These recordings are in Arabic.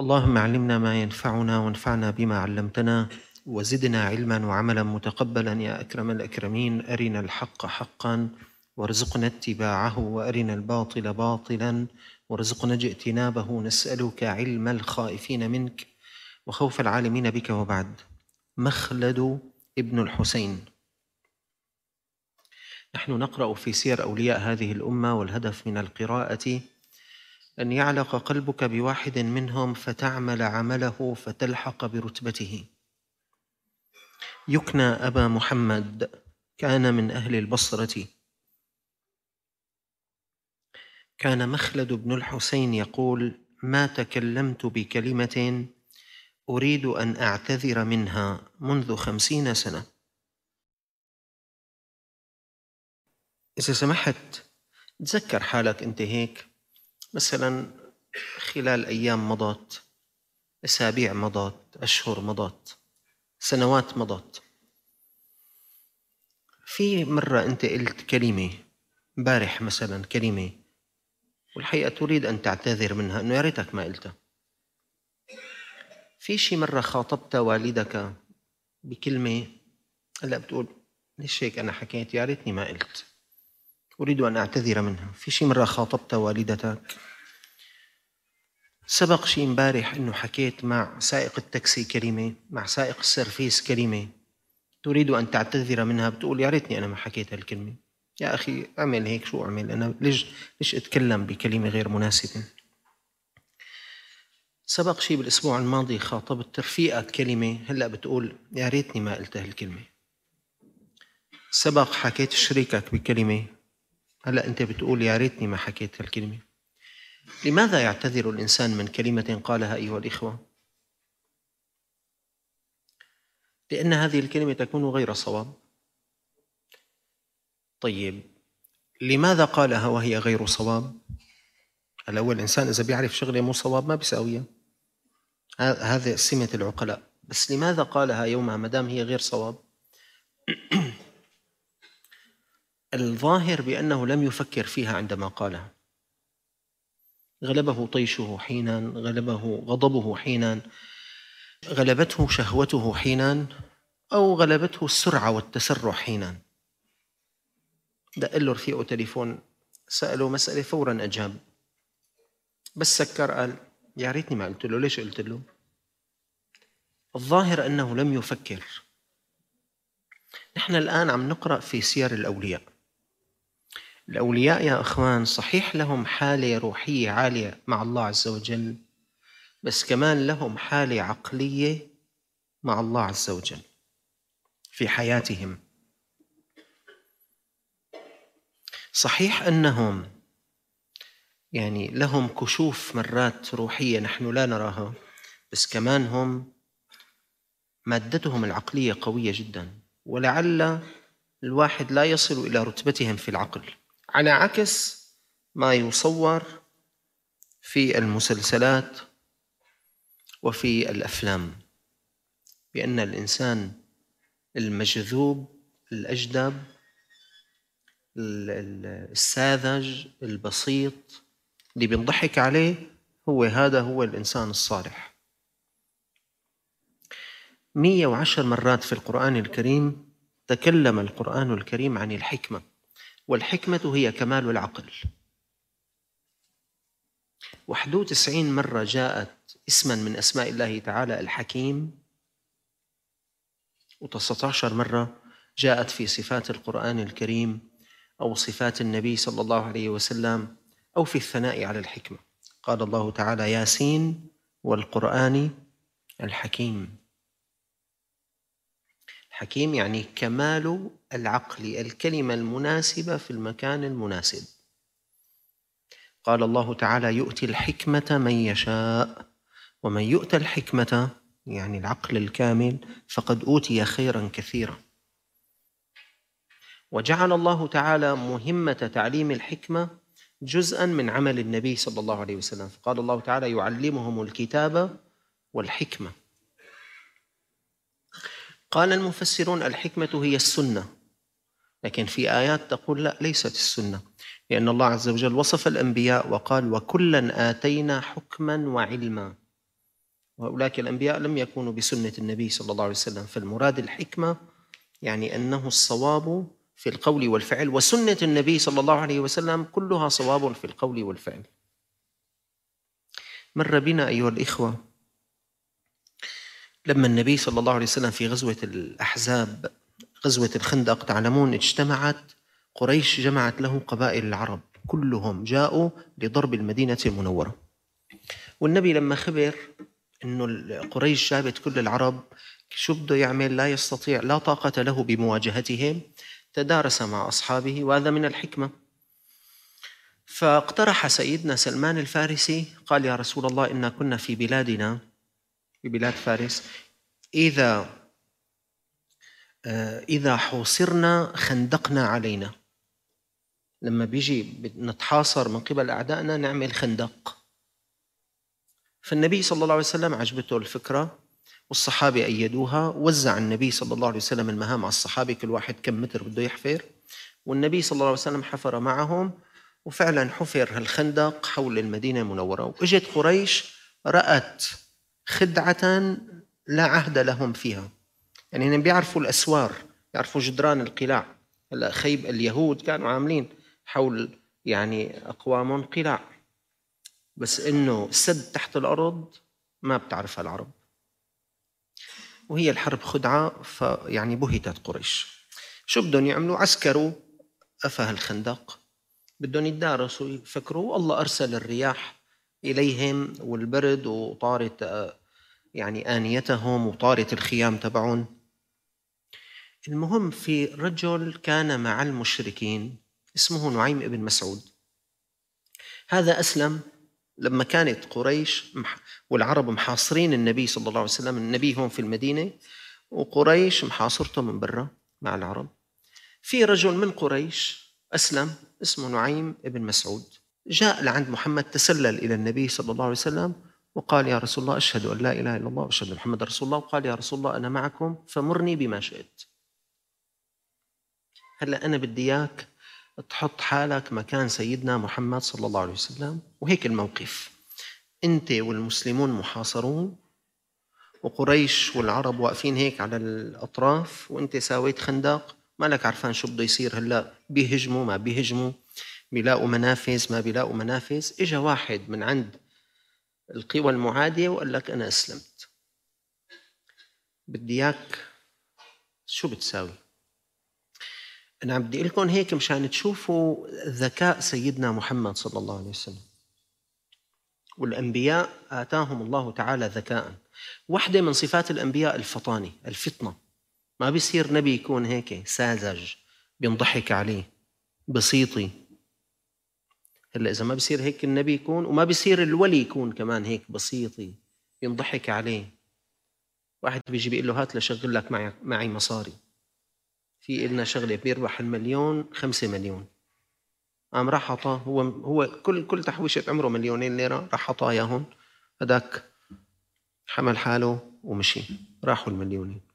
اللهم علمنا ما ينفعنا وانفعنا بما علمتنا وزدنا علما وعملا متقبلا يا أكرم الأكرمين أرنا الحق حقا وارزقنا اتباعه وأرنا الباطل باطلا وارزقنا اجتنابه نسألك علم الخائفين منك وخوف العالمين بك وبعد. مخلد ابن الحسين. نحن نقرأ في سير أولياء هذه الأمة والهدف من القراءة أن يعلق قلبك بواحد منهم فتعمل عمله فتلحق برتبته. يكنى أبا محمد كان من أهل البصرة. كان مخلد بن الحسين يقول ما تكلمت بكلمة أريد أن أعتذر منها منذ خمسين سنة. إذا سمحت تذكر حالك أنت هيك. مثلا خلال أيام مضت أسابيع مضت أشهر مضت سنوات مضت. في مرة أنت قلت كلمة امبارح مثلا كلمة والحقيقة تريد أن تعتذر منها أنه يا ريتك ما قلتها. في شي مرة خاطبت والدك بكلمة هلأ بتقول ليش هيك أنا حكيت؟ يا ريتني ما قلت. أريد أن أعتذر منها. في شي مرة خاطبت والدتك. سبق شي امبارح إنه حكيت مع سائق التاكسي كلمه مع سائق السيرفيس كلمه تريد أن تعتذر منها؟ بتقول يا ريتني أنا ما حكيت هالكلمة. يا أخي أعمل هيك شو أعمل؟ أنا ليش ليش أتكلم بكلمة غير مناسبة؟ سبق شي بالأسبوع الماضي خاطبت رفيقك كلمة. هلأ بتقول يا ريتني ما قلت هالكلمة. سبق حكيت شريكك بكلمة. هلا انت بتقول يا ريتني ما حكيت هالكلمه لماذا يعتذر الإنسان من كلمة قالها أيها الإخوة؟ لأن هذه الكلمة تكون غير صواب. طيب لماذا قالها وهي غير صواب؟ الأول الإنسان إذا بيعرف شغلة مو صواب ما بيساويها. هذا سمة العقلاء. بس لماذا قالها يومها ما دام هي غير صواب؟ الظاهر بأنه لم يفكر فيها عندما قالها. غلبه طيشه حينا غلبه غضبه حينا غلبته شهوته حينا أو غلبته السرعة والتسرع حينا. دق له رفيقه تليفون سأله مسألة فورا أجاب. بس سكر قال يا ريتني ما قلت له ليش قلت له؟ الظاهر أنه لم يفكر. نحن الآن عم نقرأ في سير الأولياء. الأولياء يا أخوان صحيح لهم حالة روحية عالية مع الله عز وجل بس كمان لهم حالة عقلية مع الله عز وجل في حياتهم. صحيح أنهم يعني لهم كشوف مرات روحية نحن لا نراها بس كمان هم مادتهم العقلية قوية جدا ولعل الواحد لا يصل إلى رتبتهم في العقل. على عكس ما يصور في المسلسلات وفي الأفلام بأن الإنسان المجذوب الأجدب الساذج البسيط اللي بينضحك عليه هو هذا هو الإنسان الصالح. 110 مرات في القرآن الكريم تكلم القرآن الكريم عن الحكمة. والحكمة هي كمال العقل. واحد وتسعين مرة جاءت اسما من أسماء الله تعالى الحكيم وتسعة عشر مرة جاءت في صفات القرآن الكريم أو صفات النبي صلى الله عليه وسلم أو في الثناء على الحكمة. قال الله تعالى ياسين والقرآن الحكيم. حكيم يعني كمال العقل الكلمة المناسبة في المكان المناسب. قال الله تعالى يؤتي الحكمة من يشاء ومن يؤتى الحكمة يعني العقل الكامل فقد أوتي خيرا كثيرا. وجعل الله تعالى مهمة تعليم الحكمة جزءا من عمل النبي صلى الله عليه وسلم. فقال الله تعالى يعلمهم الكتاب والحكمة. قال المفسرون الحكمة هي السنة. لكن في آيات تقول لا ليست السنة لأن الله عز وجل وصف الأنبياء وقال وكلا آتينا حكما وعلما. وهؤلاء الأنبياء لم يكونوا بسنة النبي صلى الله عليه وسلم. فالمراد الحكمة يعني أنه الصواب في القول والفعل وسنة النبي صلى الله عليه وسلم كلها صواب في القول والفعل. مر بنا أيها الإخوة لما النبي صلى الله عليه وسلم في غزوة الأحزاب غزوة الخندق تعلمون اجتمعت قريش جمعت له قبائل العرب كلهم جاءوا لضرب المدينة المنورة. والنبي لما خبر إنه قريش جابت كل العرب شو بده يعمل؟ لا يستطيع لا طاقة له بمواجهتهم تدارس مع أصحابه وهذا من الحكمة. فاقترح سيدنا سلمان الفارسي قال يا رسول الله إنا كنا في بلادنا في بلاد فارس. إذا آه، إذا حوصرنا خندقنا علينا. لما بيجي نتحاصر من قبل أعدائنا نعمل خندق. فالنبي صلى الله عليه وسلم عجبته الفكرة والصحابة أيدوها وزع النبي صلى الله عليه وسلم المهام على الصحابة كل واحد كم متر بده يحفر. والنبي صلى الله عليه وسلم حفر معهم وفعلا حفر الخندق حول المدينة المنورة. وإجت قريش رأت خدعة لا عهد لهم فيها. يعني هم بيعرفوا الأسوار يعرفوا جدران القلاع. هلا خيب اليهود كانوا عاملين حول يعني أقوام قلاع بس إنه سد تحت الأرض ما بتعرفها العرب. وهي الحرب خدعة فيعني بهتت قريش. شو بدهم يعملوا؟ عسكروا. أفه الخندق بدهم يتدارسوا يفكروا الله أرسل الرياح إليهم والبرد وطارت يعني آنيتهم وطارت الخيام تبعهم المهم في رجل كان مع المشركين اسمه نعيم ابن مسعود. هذا أسلم لما كانت قريش والعرب محاصرين النبي صلى الله عليه وسلم النبي هون في المدينة وقريش محاصرته من برا مع العرب. في رجل من قريش أسلم اسمه نعيم ابن مسعود. جاء لعند محمد تسلل إلى النبي صلى الله عليه وسلم وقال يا رسول الله أشهد أن لا إله إلا الله وأشهد أن محمد رسول الله. وقال يا رسول الله أنا معكم فمرني بما شئت. هلا أنا بدي إياك تحط حالك مكان سيدنا محمد صلى الله عليه وسلم وهيك الموقف. أنت والمسلمون محاصرون وقريش والعرب واقفين هيك على الأطراف وأنت ساويت خندق ما لك عرفان شو بده يصير هلا. بيهجموا ما بيهجموا. بيلاقوا منافذ ما بيلاقوا منافذ. اجى واحد من عند القوى المعادية وقال لك أنا أسلمت. بدي إياك شو بتساوي؟ أنا عم بدي لكم هيك مشان تشوفوا ذكاء سيدنا محمد صلى الله عليه وسلم. والأنبياء آتاهم الله تعالى ذكاء. واحدة من صفات الأنبياء الفطانة الفطنة. ما بيصير نبي يكون هيك ساذج بينضحك عليه بسيطي. هلأ إذا ما بصير هيك النبي يكون وما بصير الولي يكون كمان هيك بسيطي ينضحك عليه. واحد بيجي بيقول له هات لشغل لك معي معي مصاري. في إلنا شغلة بيربح المليون خمسة مليون. قام راح عطاه هو هو كل كل تحويشة عمره مليونين ليرة راح عطاه إياهم. هذاك حمل حاله ومشي. راحوا المليونين.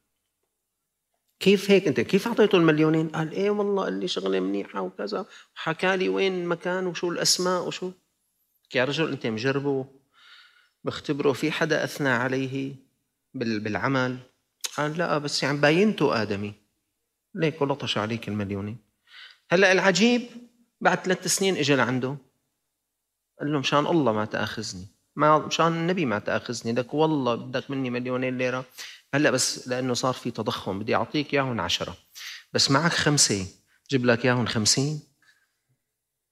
كيف هيك أنت؟ كيف اعطيته المليونين؟ قال إيه والله قال لي شغلة منيحة وكذا. وحكى لي وين المكان وشو الأسماء وشو. يا رجل أنت مجربه بختبره في حدا أثنى عليه بالعمل؟ قال لا بس يعني باينته آدمي. ليك ولطش عليك المليونين. هلأ العجيب بعد ثلاث سنين اجى لعنده. قال له مشان الله ما تأخذني. ما مشان النبي ما تأخذني. لك والله بدك مني مليونين ليرة. هلأ بس لأنه صار في تضخم بدي أعطيك اياهم عشرة. بس معك خمسة. جيب لك اياهم خمسين.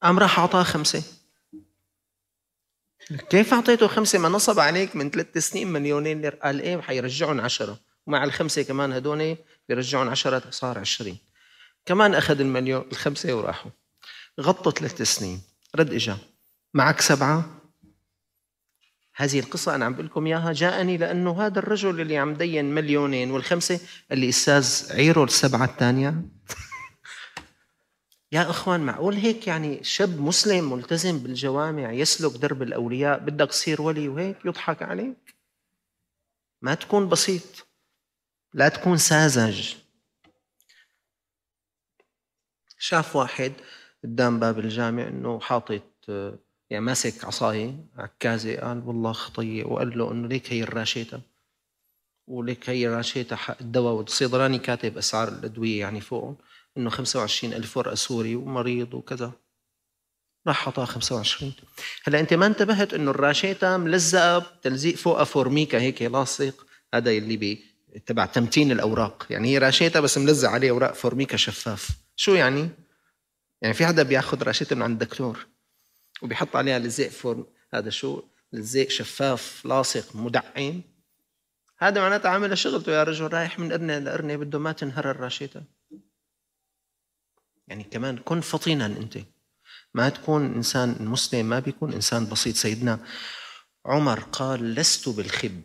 قام راح أعطاه خمسة. كيف أعطيته خمسة؟ ما نصب عليك من ثلاث سنين مليونين ليرة. قال إيه؟ حيرجعهم عشرة. ومع الخمسة كمان هدول بيرجعون عشرة صار عشرين. كمان أخذ المليون الخمسة وراحوا. غطوا ثلاث سنين. رد إجا. معك سبعة. هذه القصة أنا عم بقول لكم إياها جاءني لأنه هذا الرجل اللي عم دين مليونين والخمسة اللي أستاذ عيرو السبعة الثانية. يا إخوان معقول هيك يعني شاب مسلم ملتزم بالجوامع يسلك درب الأولياء بدك تصير ولي وهيك يضحك عليك؟ ما تكون بسيط لا تكون ساذج. شاف واحد قدام باب الجامع إنه حاطط يعني ماسك عصاية عكازة قال والله خطية. وقال له إنه ليك هي الراشيتا وليك هي الراشيتا حق الدواء والصيدلاني كاتب أسعار الأدوية يعني فوق إنه 25 ألف ورقة سوري ومريض وكذا. راح حطها 25 هلا أنت ما انتبهت إنه الراشيتا ملزقة بتلزيق فوقها فورميكا هيك لاصق؟ هذا اللي بي تبع تمتين الأوراق. يعني هي راشيتا بس ملزق عليه أوراق فورميكا شفاف. شو يعني؟ يعني في حدا بياخذ راشيتا من عند الدكتور؟ وبيحط عليها لزيق فورم هذا شو؟ لزيق شفاف لاصق مدعم هذا معناته عامل شغلته يا رجل رايح من قرنة لقرنه بده ما تنهر الراشيتا يعني كمان كن فطينا أنت. ما تكون إنسان مسلم ما بيكون إنسان بسيط. سيدنا عمر قال لست بالخب.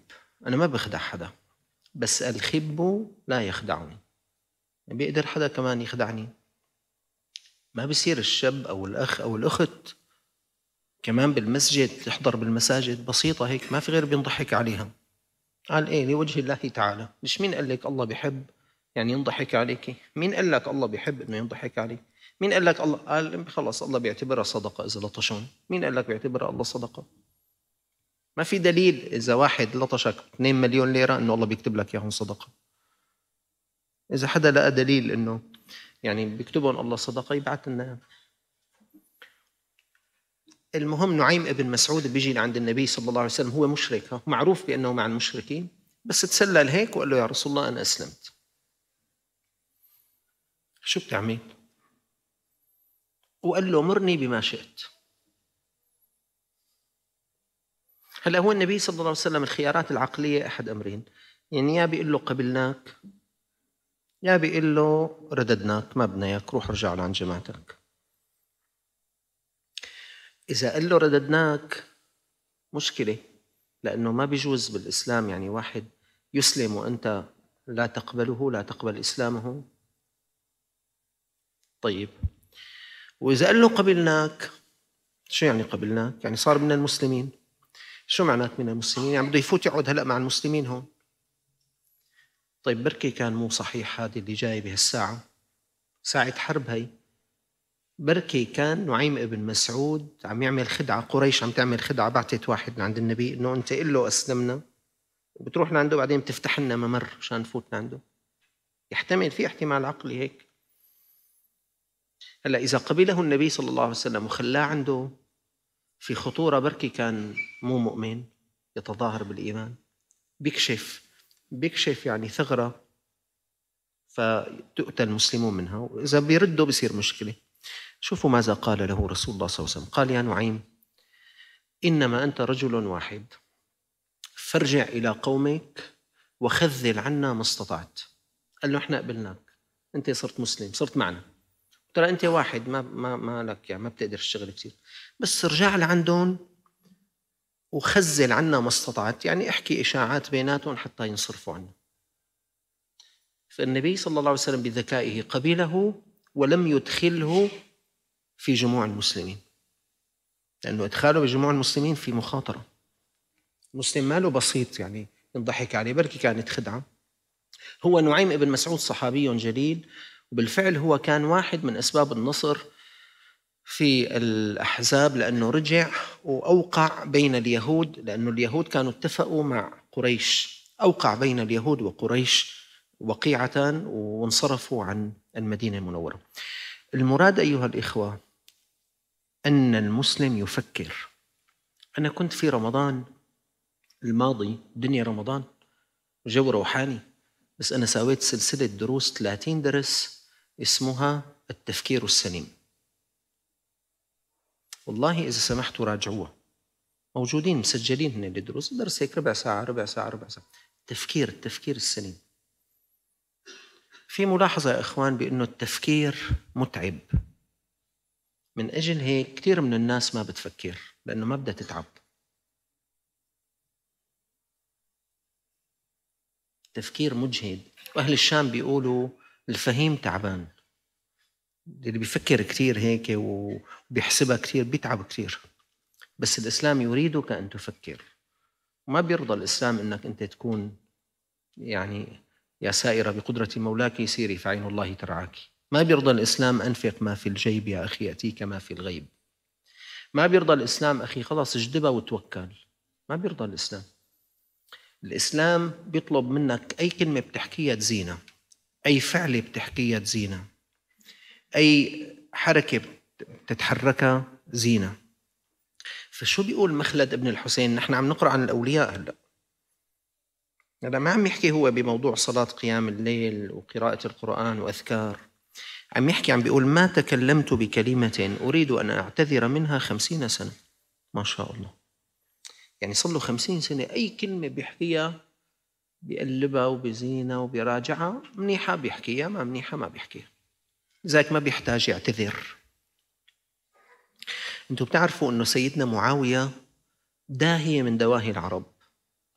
أنا ما بخدع حدا بس الخب لا يخدعني. بيقدر حدا كمان يخدعني؟ ما بصير الشاب أو الأخ أو الأخت كمان بالمسجد تحضر بالمساجد بسيطة هيك ما في غير بينضحك عليها. قال إيه لوجه الله تعالى. مش مين قال لك الله بيحب؟ يعني ينضحك عليك. مين قال لك الله بيحب إنه ينضحك عليك؟ مين قال لك الله؟ قال خلص الله بيعتبرها صدقة إذا لطشون. مين قال لك بيعتبرها الله صدقة؟ ما في دليل إذا واحد لطشك 2 مليون ليرة إنه الله بيكتب لك إياهم صدقة. إذا حدا لقى دليل إنه يعني بيكتبهم الله صدقة يبعث لنا. المهم نعيم ابن مسعود بيجي لعند النبي صلى الله عليه وسلم هو مشرك معروف بأنه مع المشركين بس تسلل هيك وقال له يا رسول الله أنا أسلمت. شو بتعمل؟ وقال له مرني بما شئت. هلا هو النبي صلى الله عليه وسلم الخيارات العقلية أحد أمرين. يعني يا بيقول له قبلناك يا بيقول له رددناك ما بدنا إياك روح ارجع لعند جماعتك. إذا قال له رددناك مشكلة لأنه ما بيجوز بالإسلام يعني واحد يسلم وأنت لا تقبله لا تقبل إسلامه. طيب. وإذا قال له قبلناك شو يعني قبلناك؟ يعني صار من المسلمين. شو معنات من المسلمين؟ يعني بده يفوت يقعد هلأ مع المسلمين هون. طيب بركي كان مو صحيح هذه اللي جاي بهالساعة. ساعة حرب هي. بركي كان نعيم ابن مسعود عم يعمل خدعة قريش عم تعمل خدعة بعتت واحد عند النبي إنه أنت قل له أسلمنا. وبتروح لعنده بعدين بتفتح لنا ممر مشان نفوت لعنده. يحتمل في احتمال عقلي هيك. هلأ إذا قبله النبي صلى الله عليه وسلم وخلاه عنده في خطورة بركي كان مو مؤمن يتظاهر بالإيمان. بيكشف بيكشف يعني ثغرة فتؤتى المسلمون منها وإذا بيردوا بصير مشكلة. شوفوا ماذا قال له رسول الله صلى الله عليه وسلم. قال يا نعيم إنما أنت رجل واحد فارجع إلى قومك وخذل عنا ما استطعت. قال له إحنا قبلناك. أنت صرت مسلم صرت معنا. ترى أنت واحد ما ما ما لك يعني ما بتقدر تشتغل كثير بس ارجع لعندهم وخزل عنا ما استطعت. يعني احكي إشاعات بيناتهم حتى ينصرفوا عنا. فالنبي صلى الله عليه وسلم بذكائه قبله ولم يدخله في جموع المسلمين. لأنه إدخاله بجموع المسلمين في مخاطرة. المسلم ماله بسيط يعني ينضحك عليه بركي كانت خدعة. هو نعيم ابن مسعود صحابي جليل وبالفعل هو كان واحد من أسباب النصر في الأحزاب لأنه رجع وأوقع بين اليهود لأنه اليهود كانوا اتفقوا مع قريش. أوقع بين اليهود وقريش وقيعة وانصرفوا عن المدينة المنورة. المراد أيها الإخوة أن المسلم يفكر. أنا كنت في رمضان الماضي دنيا رمضان جو روحاني بس أنا سويت سلسلة دروس 30 درس اسمها التفكير السليم. والله إذا سمحتوا راجعوها. موجودين مسجلين هنا الدروس درس هيك ربع ساعة ربع ساعة ربع ساعة. تفكير التفكير السليم. في ملاحظة يا إخوان بأنه التفكير متعب. من أجل هيك كثير من الناس ما بتفكر لأنه ما بدها تتعب. تفكير مجهد. وأهل الشام بيقولوا الفهيم تعبان. اللي بيفكر كثير هيك وبيحسبها كثير بيتعب كثير بس الإسلام يريدك أن تفكر. وما بيرضى الإسلام أنك أنت تكون يعني يا سائرة بقدرة مولاك سيري فعين الله ترعاك. ما بيرضى الإسلام أنفق ما في الجيب يا أخي يأتيك ما في الغيب. ما بيرضى الإسلام أخي خلاص اجدبها وتوكل. ما بيرضى الإسلام. الإسلام بيطلب منك أي كلمة بتحكيها تزينها أي فعلة بتحكيها تزينها أي حركة بتتحركها زينة. فشو بيقول مخلد ابن الحسين؟ نحن عم نقرأ عن الأولياء هلأ. هذا ما عم يحكي هو بموضوع صلاة قيام الليل وقراءة القرآن وأذكار. عم يحكي عم بيقول ما تكلمت بكلمة أريد أن أعتذر منها خمسين سنة. ما شاء الله. يعني صار له خمسين سنة أي كلمة بيحكيها بيقلبها وبزينها وبيراجعها منيحة بيحكيها ما منيحة ما بيحكيها. لذلك ما بيحتاج يعتذر. أنتم بتعرفوا إنه سيدنا معاوية داهية من دواهي العرب.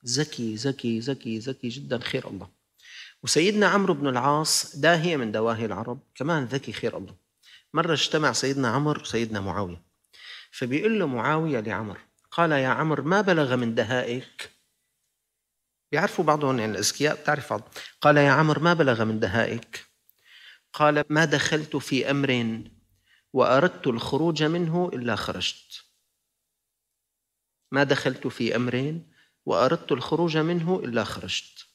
ذكي ذكي ذكي ذكي جدا خير الله. وسيدنا عمرو بن العاص داهية من دواهي العرب كمان ذكي خير الله. مرة اجتمع سيدنا عمرو وسيدنا معاوية. فبيقول له معاوية لعمر قال يا عمر ما بلغ من دهائك؟ بيعرفوا بعضهم يعني الأذكياء بتعرف بعض. قال يا عمر ما بلغ من دهائك؟ قال ما دخلت في أمر وأردت الخروج منه إلا خرجت. ما دخلت في أمر وأردت الخروج منه إلا خرجت.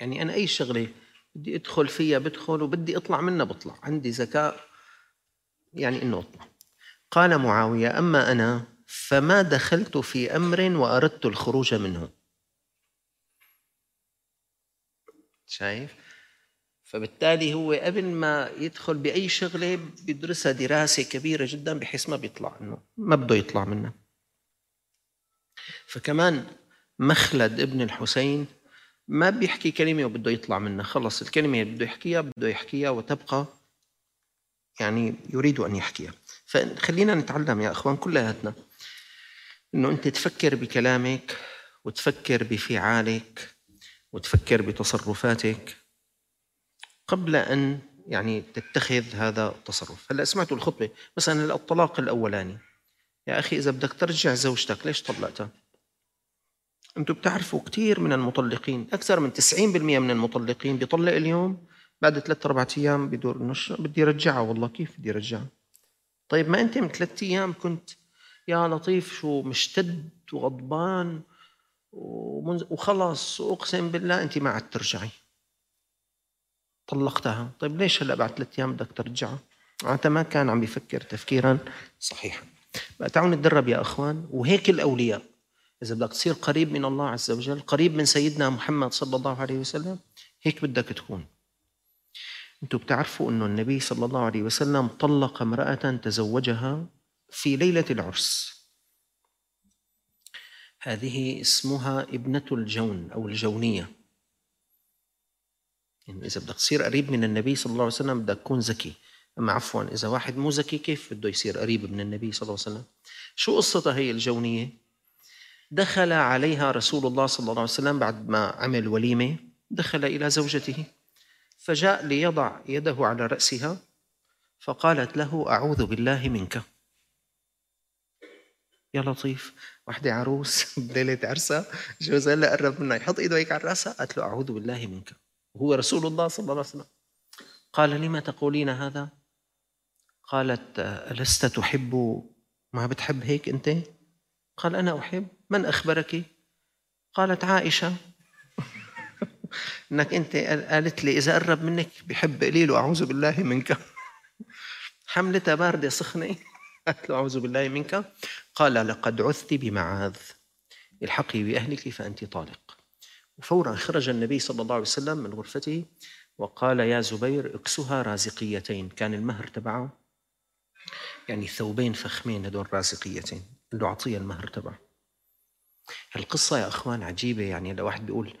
يعني أنا أي شغلة بدي أدخل فيها بدخل وبدي أطلع منها بطلع. عندي ذكاء يعني إنه أطلع. قال معاوية أما أنا فما دخلت في أمر وأردت الخروج منه. شايف؟ فبالتالي هو قبل ما يدخل بأي شغلة بيدرسها دراسة كبيرة جدا بحيث ما بيطلع إنه ما بده يطلع منها. فكمان مخلد ابن الحسين ما بيحكي كلمة وبده يطلع منها. خلص الكلمة اللي بده يحكيها بده يحكيها وتبقى يعني يريد أن يحكيها. فخلينا نتعلم يا أخوان كلياتنا أنه أنت تفكر بكلامك وتفكر بفعالك وتفكر بتصرفاتك قبل أن يعني تتخذ هذا التصرف. هلأ سمعتوا الخطبة مثلا الطلاق الأولاني. يا أخي إذا بدك ترجع زوجتك ليش طلقتها؟ أنتم بتعرفوا كثير من المطلقين أكثر من 90% من المطلقين بيطلق اليوم بعد ثلاثة أربعة أيام بدور إنه بدي رجعها والله كيف بدي رجعها طيب ما أنت من ثلاثة أيام كنت يا لطيف شو مشتد وغضبان وخلص وأقسم بالله أنت ما عاد ترجعي. طلقتها. طيب ليش هلأ بعد ثلاث أيام بدك ترجعها معناتها ما كان عم يفكر تفكيرا صحيحا. بقى تعالوا نتدرب يا إخوان وهيك الأولياء. إذا بدك تصير قريب من الله عز وجل قريب من سيدنا محمد صلى الله عليه وسلم هيك بدك تكون. أنتم بتعرفوا إنه النبي صلى الله عليه وسلم طلق امرأة تزوجها في ليلة العرس. هذه اسمها ابنة الجون أو الجونية. يعني إذا بدك تصير قريب من النبي صلى الله عليه وسلم بدك تكون ذكي. أما عفوا إذا واحد مو ذكي كيف بده يصير قريب من النبي صلى الله عليه وسلم؟ شو قصتها هي الجونية؟ دخل عليها رسول الله صلى الله عليه وسلم بعد ما عمل وليمة دخل إلى زوجته فجاء ليضع يده على رأسها فقالت له أعوذ بالله منك. يا لطيف وحدة عروس بليلة عرسها جوزها هلا قرب منها يحط إيده هيك على رأسها قالت له أعوذ بالله منك. وهو رسول الله صلى الله عليه وسلم. قال لما تقولين هذا؟ قالت ألست تحب ما بتحب هيك أنت؟ قال أنا أحب. من أخبرك؟ قالت عائشة. إنك أنت قالت لي إذا قرب منك بحب قليل أعوذ بالله منك. حملتها باردة سخنة. قالت له أعوذ بالله منك. قال لقد عثت بمعاذ. الحقي بأهلك فأنت طالق. وفورا خرج النبي صلى الله عليه وسلم من غرفته وقال يا زبير اكسها رازقيتين. كان المهر تبعه؟ يعني ثوبين فخمين هدول رازقيتين. قال له اعطيه المهر تبعه. هالقصة يا أخوان عجيبة يعني لو واحد بيقول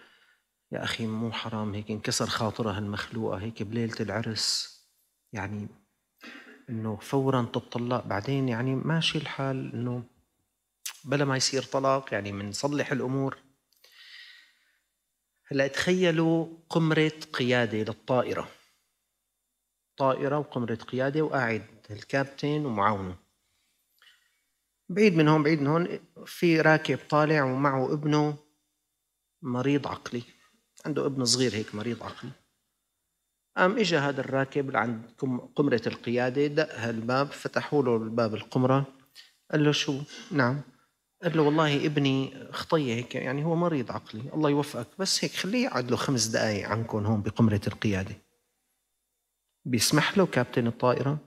يا أخي مو حرام هيك انكسر خاطرها المخلوقة هيك بليلة العرس. يعني إنه فورا تطلق بعدين يعني ماشي الحال إنه بلا ما يصير طلاق يعني بنصلح الأمور. هلا تخيلوا قمرة قيادة للطائرة. طائرة وقمرة قيادة وقاعد الكابتن ومعاونه. بعيد من هون بعيد من هون في راكب طالع ومعه ابنه مريض عقلي. عنده ابن صغير هيك مريض عقلي. قام اجى هذا الراكب لعند قمرة القيادة دق الباب فتحوا له الباب القمرة قال له شو؟ نعم. قال له والله ابني خطية هيك يعني هو مريض عقلي الله يوفقك بس هيك خليه يقعد له خمس دقائق عنكم هون بقمرة القيادة. بيسمح له كابتن الطائرة؟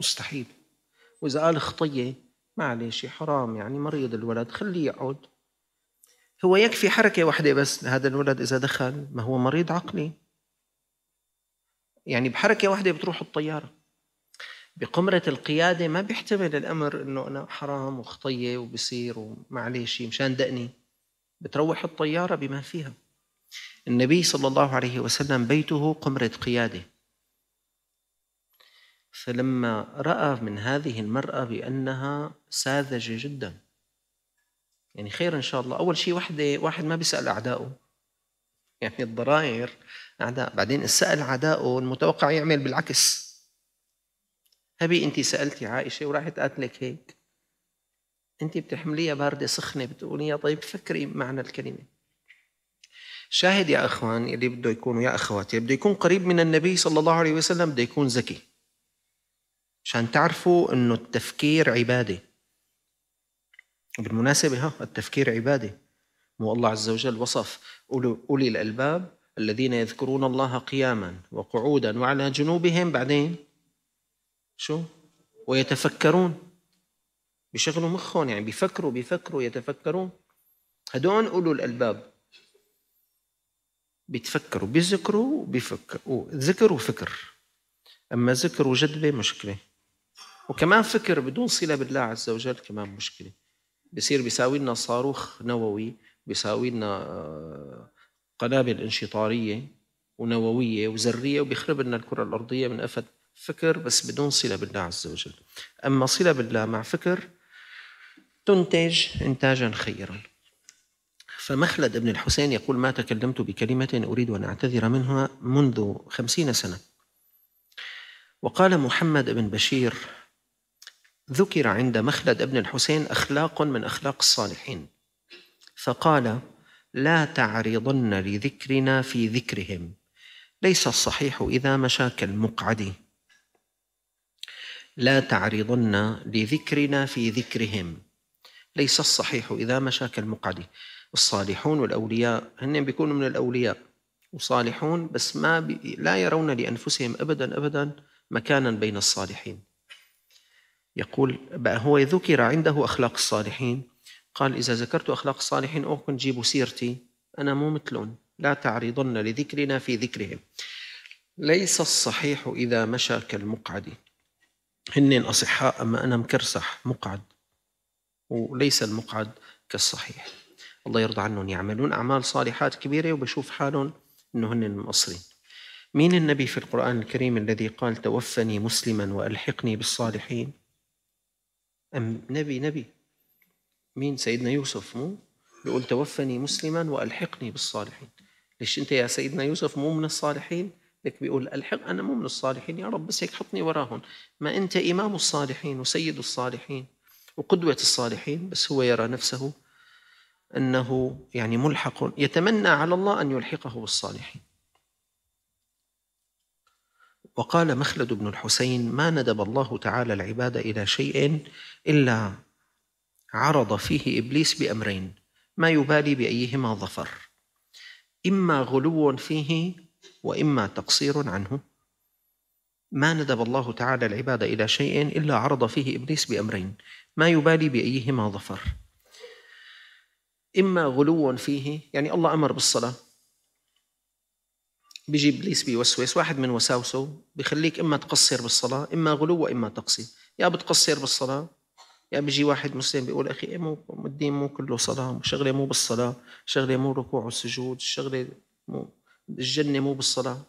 مستحيل. وإذا قال خطية معلش حرام يعني مريض الولد خليه يقعد. هو يكفي حركة واحدة بس لهذا الولد إذا دخل ما هو مريض عقلي. يعني بحركة واحدة بتروح الطيارة. بقمرة القيادة ما بيحتمل الأمر إنه أنا حرام وخطية وبصير ومعليش مشان دقني. بتروح الطيارة بما فيها. النبي صلى الله عليه وسلم بيته قمرة قيادة. فلما رأى من هذه المرأة بأنها ساذجة جدا. يعني خير إن شاء الله. أول شيء وحدة واحد ما بيسأل أعدائه يعني الضرائر أعداء. بعدين سأل أعدائه المتوقع يعمل بالعكس. هبي أنت سألتي عائشة وراحت قالت لك هيك. أنت بتحمليها باردة سخنة بتقوليها طيب فكري معنى الكلمة. شاهد يا أخوان اللي بده يكونوا يا أخواتي بده يكون قريب من النبي صلى الله عليه وسلم بده يكون ذكي. عشان تعرفوا أنه التفكير عبادة. بالمناسبة ها التفكير عبادة. مو الله عز وجل وصف أولي الألباب الذين يذكرون الله قياما وقعودا وعلى جنوبهم بعدين؟ شو؟ ويتفكرون. بيشغلوا مخهم يعني بيفكروا بيفكروا يتفكرون. هدول أولو الألباب. بيتفكروا بيذكروا بيفكروا ذكر وفكر. أما ذكر وجدبة مشكلة. وكمان فكر بدون صلة بالله عز وجل كمان مشكلة. بصير بيساوي لنا صاروخ نووي بيساوي لنا آه، قنابل انشطارية ونووية وذرية وبيخرب لنا الكرة الأرضية من أفد فكر بس بدون صلة بالله عز وجل. أما صلة بالله مع فكر تنتج إنتاجا خيرا. فمخلد ابن الحسين يقول ما تكلمت بكلمة أريد أن أعتذر منها منذ خمسين سنة وقال محمد بن بشير ذكر عند مخلد ابن الحسين أخلاق من أخلاق الصالحين. فقال لا تعرضن لذكرنا في ذكرهم. ليس الصحيح إذا مشى كالمقعد لا تعرضن لذكرنا في ذكرهم. ليس الصحيح إذا مشى كالمقعد الصالحون والأولياء هن بيكونوا من الأولياء. وصالحون بس ما بي لا يرون لأنفسهم أبدا أبدا مكانا بين الصالحين. يقول بقى هو ذكر عنده أخلاق الصالحين. قال إذا ذكرت أخلاق الصالحين أوكن جيبوا سيرتي أنا مو مثلهم لا تعرضن لذكرنا في ذكرهم. ليس الصحيح إذا مشى كالمقعد. هن أصحاء أما أنا مكرسح مقعد. وليس المقعد كالصحيح. الله يرضى عنهم يعملون أعمال صالحات كبيرة وبشوف حالهم أنه هن مقصرين مين النبي في القرآن الكريم الذي قال توفني مسلما وألحقني بالصالحين أم نبي نبي. مين؟ سيدنا يوسف. مو؟ بيقول توفني مسلما وألحقني بالصالحين. ليش أنت يا سيدنا يوسف مو من الصالحين؟ لك بيقول ألحق أنا مو من الصالحين يا رب بس هيك حطني وراهم. ما أنت إمام الصالحين وسيد الصالحين وقدوة الصالحين بس هو يرى نفسه أنه يعني ملحق. يتمنى على الله أن يلحقه بالصالحين. وقال مخلد بن الحسين ما ندب الله تعالى العباد إلى شيء إلا عرض فيه إبليس بأمرين ما يبالي بأيهما ظفر إما غلو فيه وإما تقصير عنه. ما ندب الله تعالى العباد إلى شيء إلا عرض فيه إبليس بأمرين ما يبالي بأيهما ظفر. إما غلو فيه يعني الله أمر بالصلاة. بيجي إبليس بيوسوس واحد من وساوسه بخليك إما تقصر بالصلاة إما غلو وإما تقصير. يا بتقصر بالصلاة يعني بيجي واحد مسلم بيقول أخي إيه مو الدين مو كله صلاة شغلة مو بالصلاة شغلة مو ركوع وسجود الشغله مو الجنة مو بالصلاة.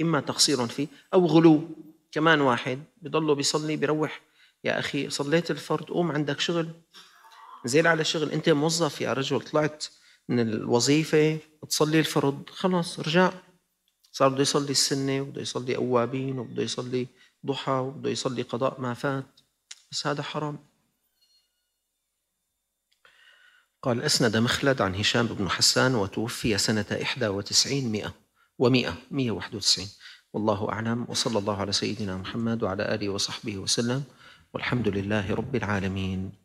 إما تقصير فيه أو غلو. كمان واحد بضله بيصلي بيروح يا أخي صليت الفرض قوم عندك شغل. زين على شغل أنت موظف يا رجل طلعت من الوظيفة تصلي الفرض خلاص رجع. صار بده يصلي السنة وبده يصلي أوابين وبده يصلي ضحى وبده يصلي قضاء ما فات. بس هذا حرام. قال أسند مخلد عن هشام بن حسان وتوفي سنة إحدى وتسعين مئة ومئة مئة واحد وتسعين. والله أعلم. وصلى الله على سيدنا محمد وعلى آله وصحبه وسلم. والحمد لله رب العالمين.